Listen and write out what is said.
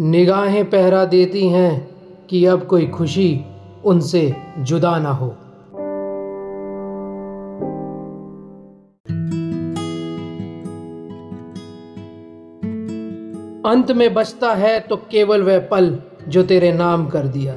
निगाहें पहरा देती हैं कि अब कोई खुशी उनसे जुदा ना हो। अंत में बचता है तो केवल वह पल जो तेरे नाम कर दिया।